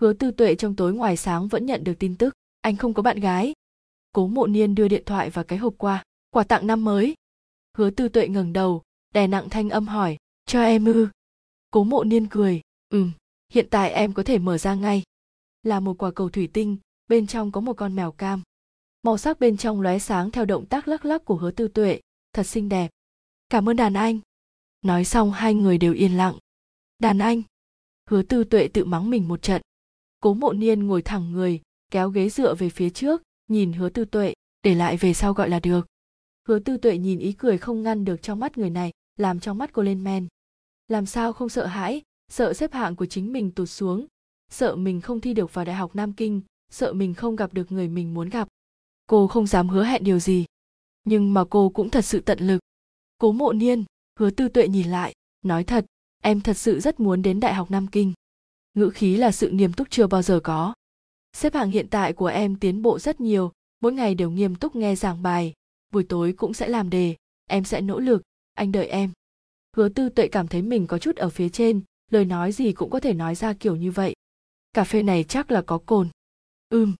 Hứa tư tuệ trong tối ngoài sáng vẫn nhận được tin tức, anh không có bạn gái. Cố mộ niên đưa điện thoại và cái hộp qua, quà tặng năm mới. Hứa tư tuệ ngẩng đầu, đè nặng thanh âm hỏi, cho em ư? Cố mộ niên cười, ừm, hiện tại em có thể mở ra ngay. Là một quả cầu thủy tinh, bên trong có một con mèo cam. Màu sắc bên trong lóe sáng theo động tác lắc lắc của hứa tư tuệ, thật xinh đẹp. Cảm ơn đàn anh. Nói xong hai người đều yên lặng. Đàn anh. Hứa tư tuệ tự mắng mình một trận. Cố mộ niên ngồi thẳng người, kéo ghế dựa về phía trước, nhìn hứa tư tuệ, để lại về sau gọi là được. Hứa tư tuệ nhìn ý cười không ngăn được trong mắt người này, làm trong mắt cô lên men làm sao không sợ hãi, sợ xếp hạng của chính mình tụt xuống, sợ mình không thi được vào đại học nam kinh, sợ mình không gặp được người mình muốn gặp. Cô không dám hứa hẹn điều gì, nhưng mà cô cũng thật sự tận lực. Cố mộ niên, hứa tư tuệ nhìn lại, nói thật, em thật sự rất muốn đến đại học nam kinh. Ngữ khí là sự nghiêm túc chưa bao giờ có. Xếp hạng hiện tại của em tiến bộ rất nhiều, mỗi ngày đều nghiêm túc nghe giảng bài, buổi tối cũng sẽ làm đề, em sẽ nỗ lực, anh đợi em hứa tư tuệ cảm thấy mình có chút ở phía trên, lời nói gì cũng có thể nói ra kiểu như vậy. Cà phê này chắc là có cồn. Ừm.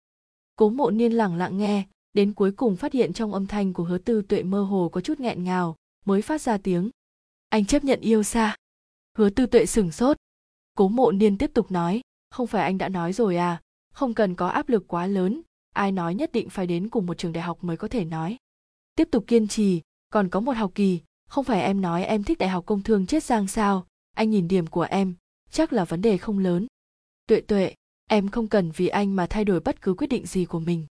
Cố mộ niên lẳng lặng nghe, đến cuối cùng phát hiện trong âm thanh của hứa tư tuệ mơ hồ có chút nghẹn ngào, mới phát ra tiếng. Anh chấp nhận yêu xa. Hứa tư tuệ sửng sốt. Cố mộ niên tiếp tục nói, không phải anh đã nói rồi à không cần có áp lực quá lớn, ai nói nhất định phải đến cùng một trường đại học mới có thể nói. Tiếp tục kiên trì, còn có một học kỳ không phải em nói em thích đại học công thương chết giang sao? Anh nhìn điểm của em, chắc là vấn đề không lớn. Tuệ tuệ, em không cần vì anh mà thay đổi bất cứ quyết định gì của mình.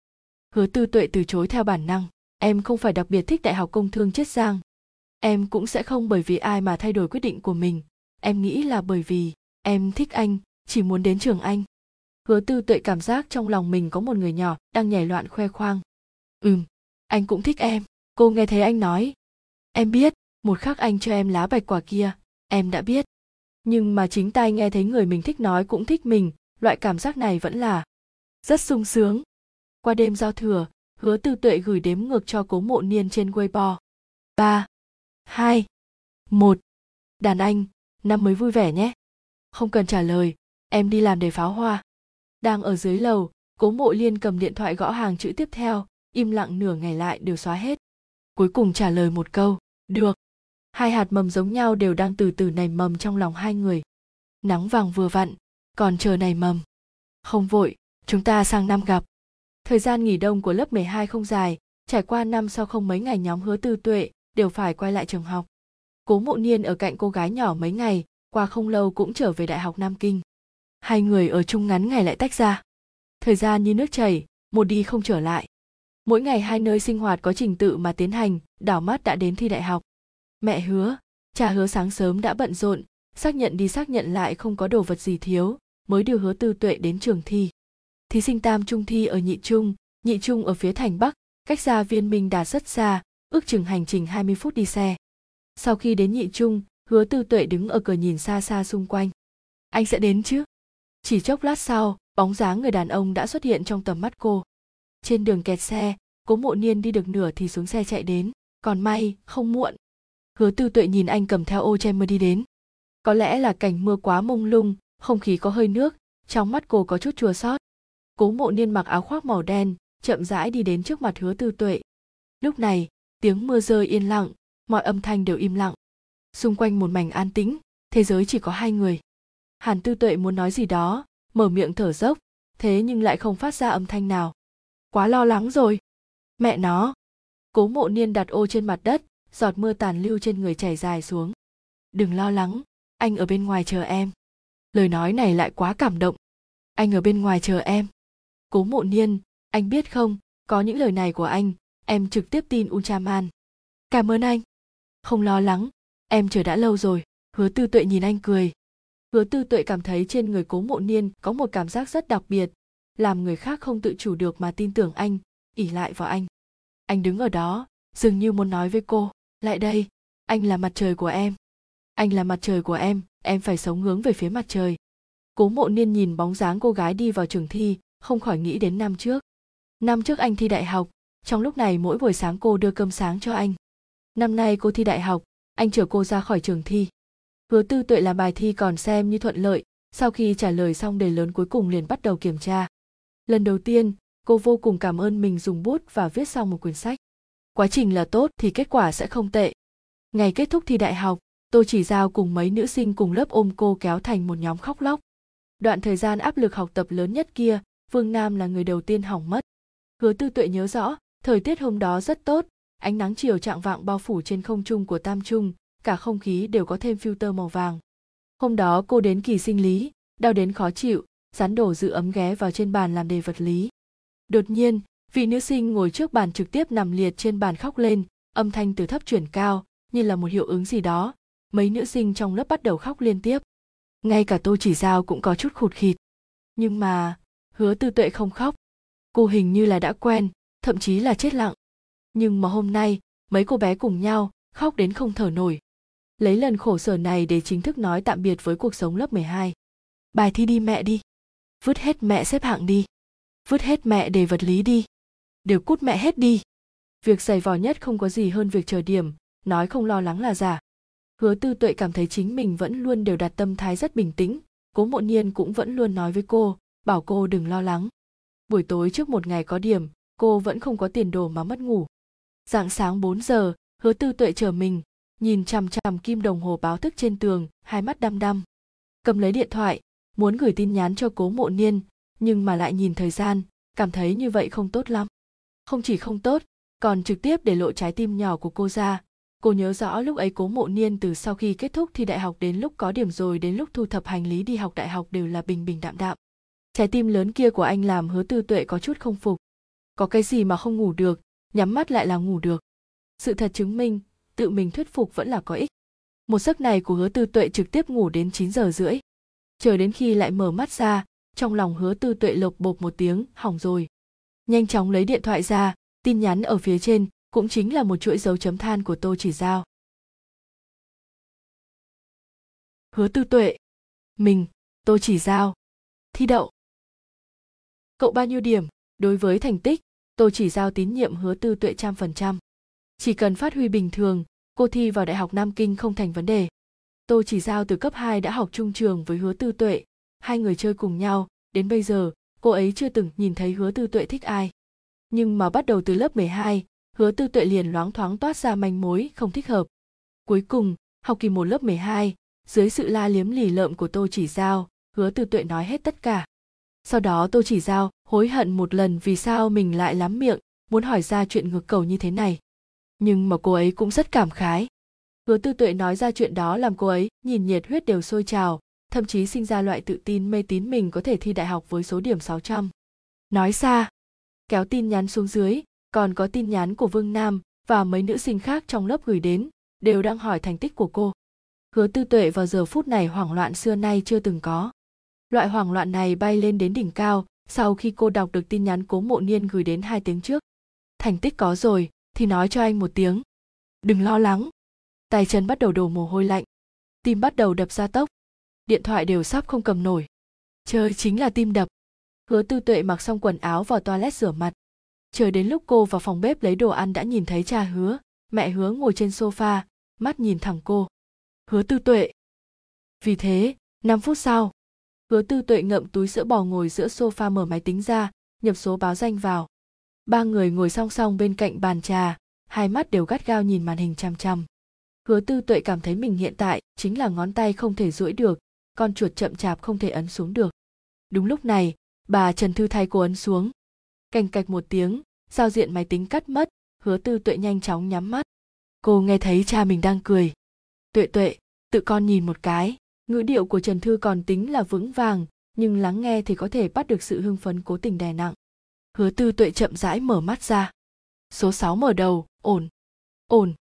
Hứa tư tuệ từ chối theo bản năng, em không phải đặc biệt thích đại học công thương chết giang. Em cũng sẽ không bởi vì ai mà thay đổi quyết định của mình. Em nghĩ là bởi vì em thích anh, chỉ muốn đến trường anh. Hứa tư tuệ cảm giác trong lòng mình có một người nhỏ đang nhảy loạn khoe khoang. Ừm, anh cũng thích em. Cô nghe thấy anh nói. Em biết một khắc anh cho em lá bạch quả kia, em đã biết. Nhưng mà chính tay nghe thấy người mình thích nói cũng thích mình, loại cảm giác này vẫn là rất sung sướng. Qua đêm giao thừa, hứa tư tuệ gửi đếm ngược cho cố mộ niên trên weibo. Ba, hai, một. Đàn anh, năm mới vui vẻ nhé. Không cần trả lời, em đi làm để pháo hoa. Đang ở dưới lầu, cố mộ liên cầm điện thoại gõ hàng chữ tiếp theo, im lặng nửa ngày lại đều xóa hết. Cuối cùng trả lời một câu, được hai hạt mầm giống nhau đều đang từ từ nảy mầm trong lòng hai người. Nắng vàng vừa vặn, còn chờ nảy mầm. Không vội, chúng ta sang năm gặp. Thời gian nghỉ đông của lớp 12 không dài, trải qua năm sau không mấy ngày nhóm hứa tư tuệ đều phải quay lại trường học. Cố mộ niên ở cạnh cô gái nhỏ mấy ngày, qua không lâu cũng trở về đại học nam kinh. Hai người ở chung ngắn ngày lại tách ra. Thời gian như nước chảy, một đi không trở lại. Mỗi ngày hai nơi sinh hoạt có trình tự mà tiến hành, đảo mắt đã đến thi đại học mẹ hứa, cha hứa sáng sớm đã bận rộn, xác nhận đi xác nhận lại không có đồ vật gì thiếu, mới đưa hứa tư tuệ đến trường thi. Thí sinh tam trung thi ở nhị trung nhị trung ở phía thành bắc, cách xa viên minh đạt rất xa, ước chừng hành trình 20 phút đi xe. Sau khi đến nhị trung, hứa tư tuệ đứng ở cửa nhìn xa xa xung quanh. Anh sẽ đến chứ? Chỉ chốc lát sau, bóng dáng người đàn ông đã xuất hiện trong tầm mắt cô. Trên đường kẹt xe, cố mộ niên đi được nửa thì xuống xe chạy đến. Còn may, không muộn hứa tư tuệ nhìn anh cầm theo ô che mưa đi đến. Có lẽ là cảnh mưa quá mông lung, không khí có hơi nước, trong mắt cô có chút chua xót. Cố mộ niên mặc áo khoác màu đen, chậm rãi đi đến trước mặt hứa tư tuệ. Lúc này, tiếng mưa rơi yên lặng, mọi âm thanh đều im lặng. Xung quanh một mảnh an tĩnh, thế giới chỉ có hai người. Hàn tư tuệ muốn nói gì đó, mở miệng thở dốc, thế nhưng lại không phát ra âm thanh nào. Quá lo lắng rồi. Mẹ nó. Cố mộ niên đặt ô trên mặt đất giọt mưa tàn lưu trên người chảy dài xuống. Đừng lo lắng, anh ở bên ngoài chờ em. Lời nói này lại quá cảm động. Anh ở bên ngoài chờ em. Cố mộ niên, anh biết không, có những lời này của anh, em trực tiếp tin ultraman. Cảm ơn anh. Không lo lắng, em chờ đã lâu rồi. Hứa tư tuệ nhìn anh cười. Hứa tư tuệ cảm thấy trên người cố mộ niên có một cảm giác rất đặc biệt, làm người khác không tự chủ được mà tin tưởng anh ỉ lại vào anh. Anh đứng ở đó, dường như muốn nói với cô lại đây, anh là mặt trời của em. Anh là mặt trời của em em phải sống hướng về phía mặt trời. Cố mộ niên nhìn bóng dáng cô gái đi vào trường thi, không khỏi nghĩ đến năm trước. Năm trước anh thi đại học, trong lúc này mỗi buổi sáng cô đưa cơm sáng cho anh. Năm nay cô thi đại học, anh chở cô ra khỏi trường thi. Hứa tư tuệ làm bài thi còn xem như thuận lợi, sau khi trả lời xong đề lớn cuối cùng liền bắt đầu kiểm tra. Lần đầu tiên, cô vô cùng cảm ơn mình dùng bút và viết xong một quyển sách quá trình là tốt thì kết quả sẽ không tệ. Ngày kết thúc thi đại học tô chỉ giao cùng mấy nữ sinh cùng lớp ôm cô kéo thành một nhóm khóc lóc. Đoạn thời gian áp lực học tập lớn nhất kia, vương nam là người đầu tiên hỏng mất. Hứa tư tuệ nhớ rõ, thời tiết hôm đó rất tốt, ánh nắng chiều trạng vạng bao phủ trên không trung của tam trung, cả không khí đều có thêm filter màu vàng. Hôm đó cô đến kỳ sinh lý, đau đến khó chịu, rắn đổ giữ ấm ghé vào trên bàn làm đề vật lý. Đột nhiên vị nữ sinh ngồi trước bàn trực tiếp nằm liệt trên bàn khóc lên, âm thanh từ thấp chuyển cao, như là một hiệu ứng gì đó mấy nữ sinh trong lớp bắt đầu khóc liên tiếp ngay cả tô chỉ giao cũng có chút khụt khịt nhưng mà, hứa tư tuệ không khóc cô hình như là đã quen, thậm chí là chết lặng nhưng mà hôm nay, mấy cô bé cùng nhau, khóc đến không thở nổi lấy lần khổ sở này để chính thức nói tạm biệt với cuộc sống lớp 12. Bài thi đi mẹ đi. Vứt hết mẹ xếp hạng đi. Vứt hết mẹ để vật lý đi. Đều cút mẹ hết đi. Việc giày vò nhất không có gì hơn việc chờ điểm, nói không lo lắng là giả. Hứa tư tuệ cảm thấy chính mình vẫn luôn đều đặt tâm thái rất bình tĩnh, cố mộ niên cũng vẫn luôn nói với cô, bảo cô đừng lo lắng. Buổi tối trước một ngày có điểm, cô vẫn không có tiền đồ mà mất ngủ. Dạng sáng 4 giờ, hứa tư tuệ chờ mình, nhìn chằm chằm kim đồng hồ báo thức trên tường hai mắt đăm đăm cầm lấy điện thoại muốn gửi tin nhắn cho cố mộ niên nhưng mà lại nhìn thời gian cảm thấy như vậy không tốt lắm không chỉ không tốt còn trực tiếp để lộ trái tim nhỏ của cô ra cô nhớ rõ lúc ấy cố mộ niên từ sau khi kết thúc thi đại học đến lúc có điểm rồi đến lúc thu thập hành lý đi học đại học đều là bình bình đạm đạm trái tim lớn kia của anh làm hứa tư tuệ có chút không phục có cái gì mà không ngủ được nhắm mắt lại là ngủ được sự thật chứng minh tự mình thuyết phục vẫn là có ích. Một giấc này của hứa tư tuệ trực tiếp ngủ đến 9 giờ rưỡi. Chờ đến khi lại mở mắt ra, trong lòng hứa tư tuệ lộc bộp một tiếng, hỏng rồi. Nhanh chóng lấy điện thoại ra, tin nhắn ở phía trên cũng chính là một chuỗi dấu chấm than của Tô Chỉ Giao. Hứa tư tuệ. Mình, Tô Chỉ Giao. Thi đậu. Cậu bao nhiêu điểm? Đối với thành tích, Tô Chỉ Giao tín nhiệm hứa tư tuệ trăm phần trăm chỉ cần phát huy bình thường cô thi vào đại học nam kinh không thành vấn đề tô chỉ giao từ cấp 2 đã học chung trường với hứa tư tuệ hai người chơi cùng nhau đến bây giờ cô ấy chưa từng nhìn thấy hứa tư tuệ thích ai. Nhưng mà bắt đầu từ lớp 12, hứa tư tuệ liền loáng thoáng toát ra manh mối không thích hợp. Cuối cùng học kỳ một lớp 12, dưới sự la liếm lì lợm của tô chỉ giao hứa tư tuệ nói hết tất cả. Sau đó tô chỉ giao hối hận một lần vì sao mình lại lắm miệng muốn hỏi ra chuyện ngược cầu như thế này. Nhưng mà cô ấy cũng rất cảm khái. Hứa tư tuệ nói ra chuyện đó làm cô ấy nhìn nhiệt huyết đều sôi trào thậm chí sinh ra loại tự tin mê tín mình có thể thi đại học với số điểm 600. Nói xa, kéo tin nhắn xuống dưới, còn có tin nhắn của Vương Nam và mấy nữ sinh khác trong lớp gửi đến, đều đang hỏi thành tích của cô. Hứa tư tuệ vào giờ phút này hoảng loạn xưa nay chưa từng có. Loại hoảng loạn này bay lên đến đỉnh cao sau khi cô đọc được tin nhắn cố mộ niên gửi đến hai tiếng trước. Thành tích có rồi, thì nói cho anh một tiếng đừng lo lắng tay chân bắt đầu đổ mồ hôi lạnh tim bắt đầu đập ra tốc điện thoại đều sắp không cầm nổi. Trời chính là tim đập. Hứa tư tuệ mặc xong quần áo vào toilet rửa mặt. Chờ đến lúc cô vào phòng bếp lấy đồ ăn đã nhìn thấy cha hứa, mẹ hứa ngồi trên sofa, mắt nhìn thẳng cô. Hứa tư tuệ. Vì thế 5 phút sau. Hứa tư tuệ ngậm túi sữa bò ngồi giữa sofa mở máy tính ra, nhập số báo danh vào. Ba người ngồi song song bên cạnh bàn trà, hai mắt đều gắt gao nhìn màn hình chăm chăm hứa tư tuệ cảm thấy mình hiện tại chính là ngón tay không thể duỗi được con chuột chậm chạp không thể ấn xuống được. Đúng lúc này, bà trần thư thay cô ấn xuống. Cành cạch một tiếng, giao diện máy tính cắt mất, hứa tư tuệ nhanh chóng nhắm mắt. Cô nghe thấy cha mình đang cười. Tuệ tuệ, tự con nhìn một cái. Ngữ điệu của trần thư còn tính là vững vàng, nhưng lắng nghe thì có thể bắt được sự hưng phấn cố tình đè nặng. Hứa tư tuệ chậm rãi mở mắt ra. Số 6 mở đầu, ổn. Ổn.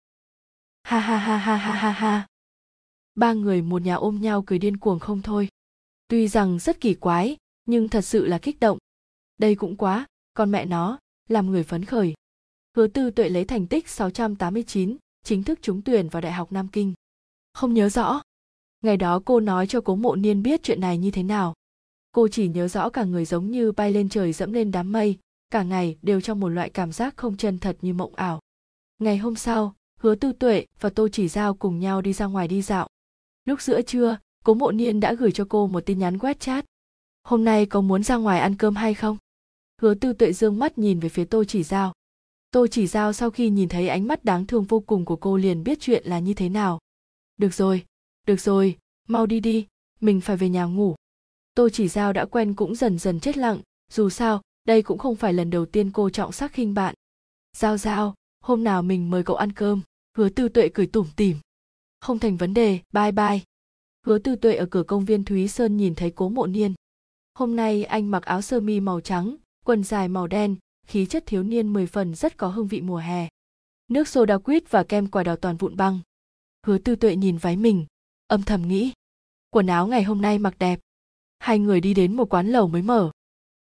Ha ha ha ha ha ha ha ba người một nhà ôm nhau cười điên cuồng không thôi. Tuy rằng rất kỳ quái nhưng thật sự là kích động. Đây cũng quá con mẹ nó làm người phấn khởi. Hứa tư tuệ lấy thành tích 689, chính thức trúng tuyển vào đại học nam kinh. Không nhớ rõ. Ngày đó cô nói cho cố mộ niên biết chuyện này như thế nào. Cô chỉ nhớ rõ cả người giống như bay lên trời dẫm lên đám mây cả ngày đều trong một loại cảm giác không chân thật như mộng ảo. Ngày hôm sau hứa tư tuệ và tô chỉ giao cùng nhau đi ra ngoài đi dạo lúc giữa trưa, cố mộ niên đã gửi cho cô một tin nhắn quét chat. Hôm nay có muốn ra ngoài ăn cơm hay không? Hứa tư tuệ dương mắt nhìn về phía tô chỉ giao. Tô chỉ giao sau khi nhìn thấy ánh mắt đáng thương vô cùng của cô liền biết chuyện là như thế nào. Được rồi được rồi, mau đi đi, mình phải về nhà ngủ. Tô chỉ giao đã quen cũng dần dần chết lặng, dù sao, đây cũng không phải lần đầu tiên cô trọng sắc khinh bạn. Giao giao, hôm nào mình mời cậu ăn cơm? Hứa tư tuệ cười tủm tỉm không thành vấn đề, bye bye. Hứa tư tuệ ở cửa công viên thúy sơn nhìn thấy cố mộ niên. Hôm nay anh mặc áo sơ mi màu trắng, quần dài màu đen, khí chất thiếu niên mười phần rất có hương vị mùa hè. Nước soda quýt và kem quả đào toàn vụn băng. Hứa tư tuệ nhìn váy mình, âm thầm nghĩ. Quần áo ngày hôm nay mặc đẹp. Hai người đi đến một quán lẩu mới mở.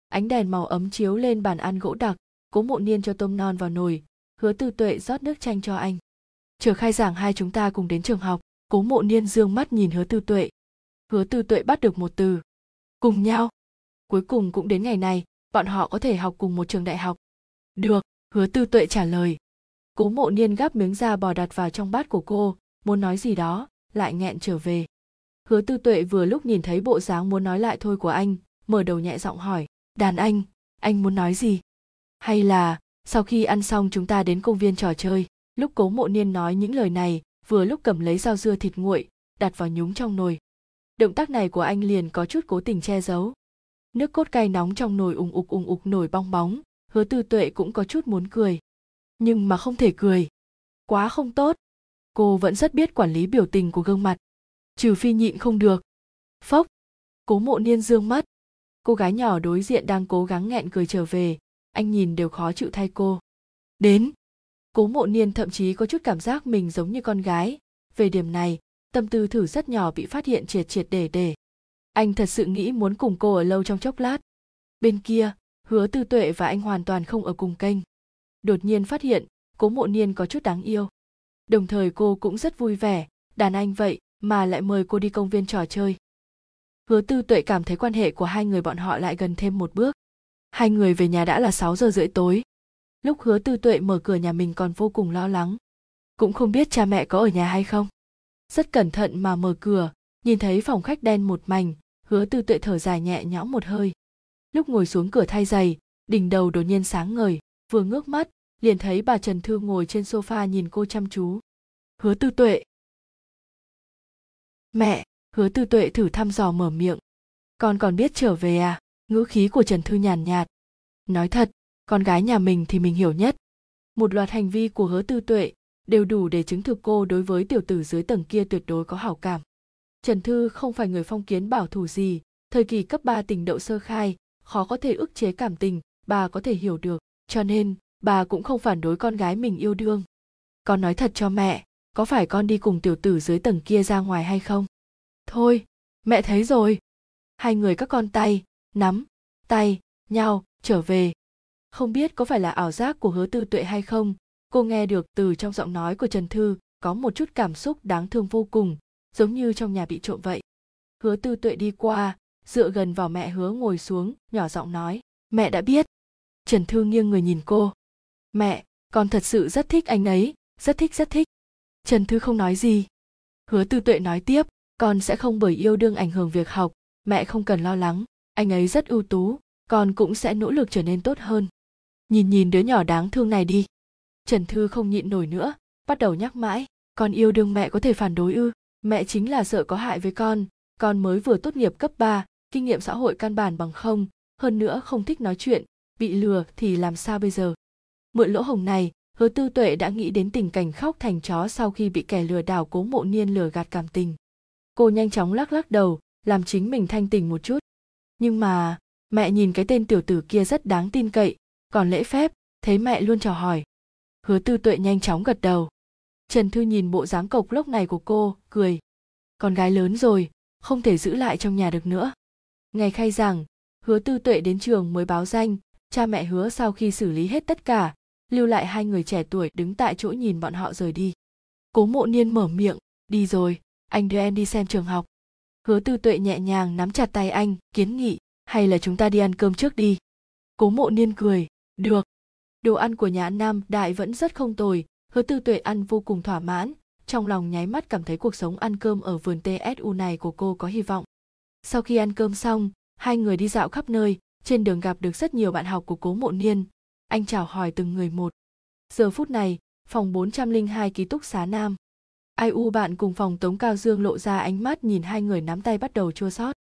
Ánh đèn màu ấm chiếu lên bàn ăn gỗ đặc. Cố mộ niên cho tôm non vào nồi. Hứa tư tuệ rót nước chanh cho anh chờ khai giảng hai chúng ta cùng đến trường học, cố mộ niên dương mắt nhìn hứa tư tuệ. Hứa tư tuệ bắt được một từ. Cùng nhau. Cuối cùng cũng đến ngày này, bọn họ có thể học cùng một trường đại học. Được, hứa tư tuệ trả lời. Cố mộ niên gắp miếng da bò đặt vào trong bát của cô, muốn nói gì đó, lại nghẹn trở về. Hứa tư tuệ vừa lúc nhìn thấy bộ dáng muốn nói lại thôi của anh, mở đầu nhẹ giọng hỏi, đàn anh anh muốn nói gì? Hay là, sau khi ăn xong chúng ta đến công viên trò chơi? Lúc cố mộ niên nói những lời này, vừa lúc cầm lấy dao dưa thịt nguội, đặt vào nhúng trong nồi. Động tác này của anh liền có chút cố tình che giấu. Nước cốt cay nóng trong nồi ùng ục ùng ục nổi bong bóng, hứa tư tuệ cũng có chút muốn cười. Nhưng mà không thể cười. Quá không tốt. Cô vẫn rất biết quản lý biểu tình của gương mặt. Trừ phi nhịn không được. Phốc. Cố mộ niên dương mắt. Cô gái nhỏ đối diện đang cố gắng nghẹn cười trở về. Anh nhìn đều khó chịu thay cô. Đến cố mộ niên thậm chí có chút cảm giác mình giống như con gái. Về điểm này, tâm tư thử rất nhỏ bị phát hiện triệt triệt để để. Anh thật sự nghĩ muốn cùng cô ở lâu trong chốc lát. Bên kia, hứa tư tuệ và anh hoàn toàn không ở cùng kênh. Đột nhiên phát hiện, cố mộ niên có chút đáng yêu. Đồng thời cô cũng rất vui vẻ, đàn anh vậy mà lại mời cô đi công viên trò chơi. Hứa tư tuệ cảm thấy quan hệ của hai người bọn họ lại gần thêm một bước. Hai người về nhà đã là 6 giờ rưỡi tối lúc hứa tư tuệ mở cửa nhà mình còn vô cùng lo lắng. Cũng không biết cha mẹ có ở nhà hay không. Rất cẩn thận mà mở cửa, nhìn thấy phòng khách đen một mảnh, hứa tư tuệ thở dài nhẹ nhõm một hơi. Lúc ngồi xuống cửa thay giày, đỉnh đầu đột nhiên sáng ngời, vừa ngước mắt, liền thấy bà trần thư ngồi trên sofa nhìn cô chăm chú. Hứa tư tuệ. Mẹ, hứa tư tuệ thử thăm dò mở miệng. Con còn biết trở về à? Ngữ khí của trần thư nhàn nhạt. Nói thật con gái nhà mình thì mình hiểu nhất. Một loạt hành vi của hứa tư tuệ đều đủ để chứng thực cô đối với tiểu tử dưới tầng kia tuyệt đối có hảo cảm. Trần thư không phải người phong kiến bảo thủ gì, thời kỳ cấp 3 tình đậu sơ khai, khó có thể ức chế cảm tình, bà có thể hiểu được, cho nên bà cũng không phản đối con gái mình yêu đương. Con nói thật cho mẹ, có phải con đi cùng tiểu tử dưới tầng kia ra ngoài hay không? Thôi, mẹ thấy rồi. Hai người các con tay, nắm, tay, nhau, trở về không biết có phải là ảo giác của hứa tư tuệ hay không? Cô nghe được từ trong giọng nói của trần thư, có một chút cảm xúc đáng thương vô cùng, giống như trong nhà bị trộm vậy. Hứa tư tuệ đi qua, dựa gần vào mẹ hứa ngồi xuống, nhỏ giọng nói, mẹ đã biết. Trần thư nghiêng người nhìn cô. Mẹ, con thật sự rất thích anh ấy, rất thích rất thích. Trần thư không nói gì. Hứa tư tuệ nói tiếp, con sẽ không bởi yêu đương ảnh hưởng việc học, mẹ không cần lo lắng, anh ấy rất ưu tú, con cũng sẽ nỗ lực trở nên tốt hơn nhìn nhìn đứa nhỏ đáng thương này đi. Trần thư không nhịn nổi nữa bắt đầu nhắc mãi con yêu đương mẹ có thể phản đối ư? Mẹ chính là sợ có hại với con con mới vừa tốt nghiệp cấp 3, kinh nghiệm xã hội căn bản bằng không hơn nữa không thích nói chuyện bị lừa thì làm sao bây giờ? Mượn lỗ hồng này hứa tư tuệ đã nghĩ đến tình cảnh khóc thành chó sau khi bị kẻ lừa đảo cố mộ niên lừa gạt cảm tình. Cô nhanh chóng lắc lắc đầu làm chính mình thanh tình một chút. Nhưng mà mẹ nhìn cái tên tiểu tử kia rất đáng tin cậy còn lễ phép, thấy mẹ luôn chào hỏi. Hứa tư tuệ nhanh chóng gật đầu. Trần thư nhìn bộ dáng cộc lốc này của cô, cười. Con gái lớn rồi, không thể giữ lại trong nhà được nữa. Ngày khai giảng, hứa tư tuệ đến trường mới báo danh, cha mẹ hứa sau khi xử lý hết tất cả, lưu lại hai người trẻ tuổi đứng tại chỗ nhìn bọn họ rời đi. Cố mộ niên mở miệng, đi rồi, anh đưa em đi xem trường học. Hứa tư tuệ nhẹ nhàng nắm chặt tay anh, kiến nghị, hay là chúng ta đi ăn cơm trước đi. Cố mộ niên cười được. Đồ ăn của nhà nam đại vẫn rất không tồi, hứa tư tuệ ăn vô cùng thỏa mãn, trong lòng nháy mắt cảm thấy cuộc sống ăn cơm ở vườn tsu này của cô có hy vọng. Sau khi ăn cơm xong, hai người đi dạo khắp nơi, trên đường gặp được rất nhiều bạn học của cố mộ niên. Anh chào hỏi từng người một. Giờ phút này, phòng 402 ký túc xá nam. Ai u bạn cùng phòng tống cao dương lộ ra ánh mắt nhìn hai người nắm tay bắt đầu chua xót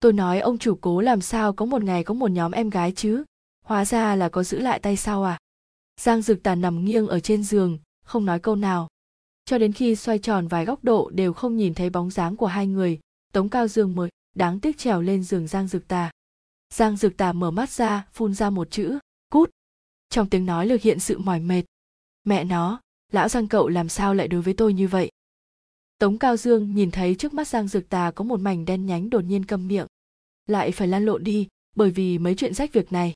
tôi nói ông chủ cố làm sao có một ngày có một nhóm em gái chứ? Hóa ra là có giữ lại tay sau à? Giang dực tàn nằm nghiêng ở trên giường, không nói câu nào. Cho đến khi xoay tròn vài góc độ đều không nhìn thấy bóng dáng của hai người, tống cao dương mới, đáng tiếc trèo lên giường giang dực tà. Giang dực tà mở mắt ra, phun ra một chữ, cút. Trong tiếng nói lực hiện sự mỏi mệt. Mẹ nó, lão giang cậu làm sao lại đối với tôi như vậy? Tống cao dương nhìn thấy trước mắt giang dực tà có một mảnh đen nhánh đột nhiên câm miệng. Lại phải lan lộn đi, bởi vì mấy chuyện rách việc này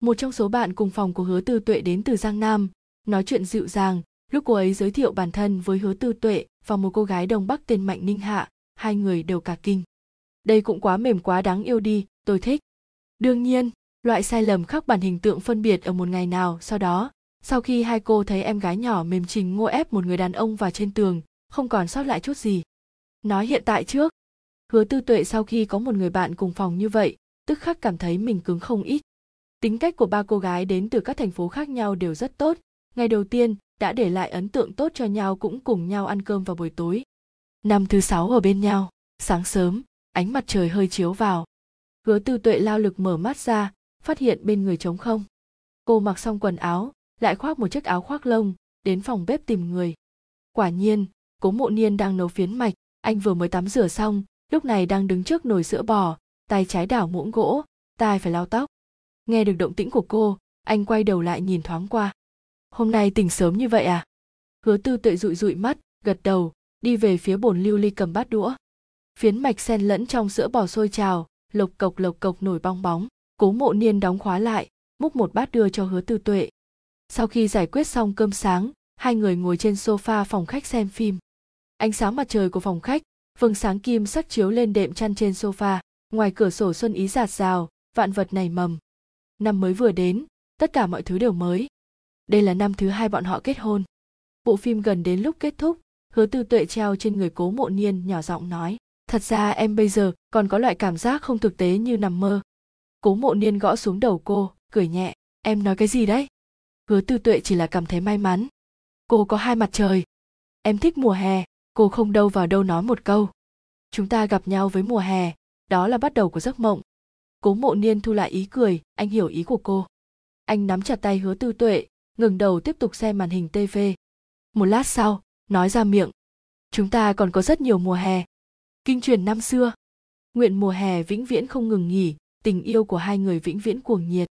một trong số bạn cùng phòng của hứa tư tuệ đến từ giang nam. Nói chuyện dịu dàng, lúc cô ấy giới thiệu bản thân với hứa tư tuệ và một cô gái đông bắc tên mạnh ninh hạ, hai người đều cả kinh. Đây cũng quá mềm quá đáng yêu đi, tôi thích. Đương nhiên, loại sai lầm khắc bản hình tượng phân biệt ở một ngày nào sau đó. Sau khi hai cô thấy em gái nhỏ mềm trình ngô ép một người đàn ông vào trên tường, không còn sót lại chút gì. Nói hiện tại trước, hứa tư tuệ sau khi có một người bạn cùng phòng như vậy, tức khắc cảm thấy mình cứng không ít tính cách của ba cô gái đến từ các thành phố khác nhau đều rất tốt. Ngày đầu tiên, đã để lại ấn tượng tốt cho nhau cũng cùng nhau ăn cơm vào buổi tối. Năm thứ sáu ở bên nhau, sáng sớm, ánh mặt trời hơi chiếu vào. Hứa tư tuệ lao lực mở mắt ra, phát hiện bên người trống không. Cô mặc xong quần áo, lại khoác một chiếc áo khoác lông, đến phòng bếp tìm người. Quả nhiên, cố mộ niên đang nấu phiến mạch, anh vừa mới tắm rửa xong, lúc này đang đứng trước nồi sữa bò, tay trái đảo muỗng gỗ, tay phải lau tóc nghe được động tĩnh của cô, anh quay đầu lại nhìn thoáng qua. Hôm nay tỉnh sớm như vậy à? Hứa tư tuệ dụi dụi mắt, gật đầu, đi về phía bồn lưu ly cầm bát đũa. Phiến mạch xen lẫn trong sữa bò sôi trào, lộc cộc lộc cộc nổi bong bóng, cố mộ niên đóng khóa lại, múc một bát đưa cho hứa tư tuệ. Sau khi giải quyết xong cơm sáng, hai người ngồi trên sofa phòng khách xem phim. Ánh sáng mặt trời của phòng khách, vầng sáng kim sắc chiếu lên đệm chăn trên sofa, ngoài cửa sổ xuân ý giạt rào, vạn vật nảy mầm năm mới vừa đến, tất cả mọi thứ đều mới. Đây là năm thứ hai bọn họ kết hôn. Bộ phim gần đến lúc kết thúc, hứa tư tuệ treo trên người cố mộ niên nhỏ giọng nói, thật ra em bây giờ còn có loại cảm giác không thực tế như nằm mơ. Cố mộ niên gõ xuống đầu cô, cười nhẹ, em nói cái gì đấy? Hứa tư tuệ chỉ là cảm thấy may mắn. Cô có hai mặt trời. Em thích mùa hè, cô không đâu vào đâu nói một câu. Chúng ta gặp nhau với mùa hè, đó là bắt đầu của giấc mộng cố mộ niên thu lại ý cười, anh hiểu ý của cô. Anh nắm chặt tay hứa tư tuệ, ngừng đầu tiếp tục xem màn hình tv một lát sau, nói ra miệng. Chúng ta còn có rất nhiều mùa hè. Kinh truyền năm xưa. Nguyện mùa hè vĩnh viễn không ngừng nghỉ, tình yêu của hai người vĩnh viễn cuồng nhiệt.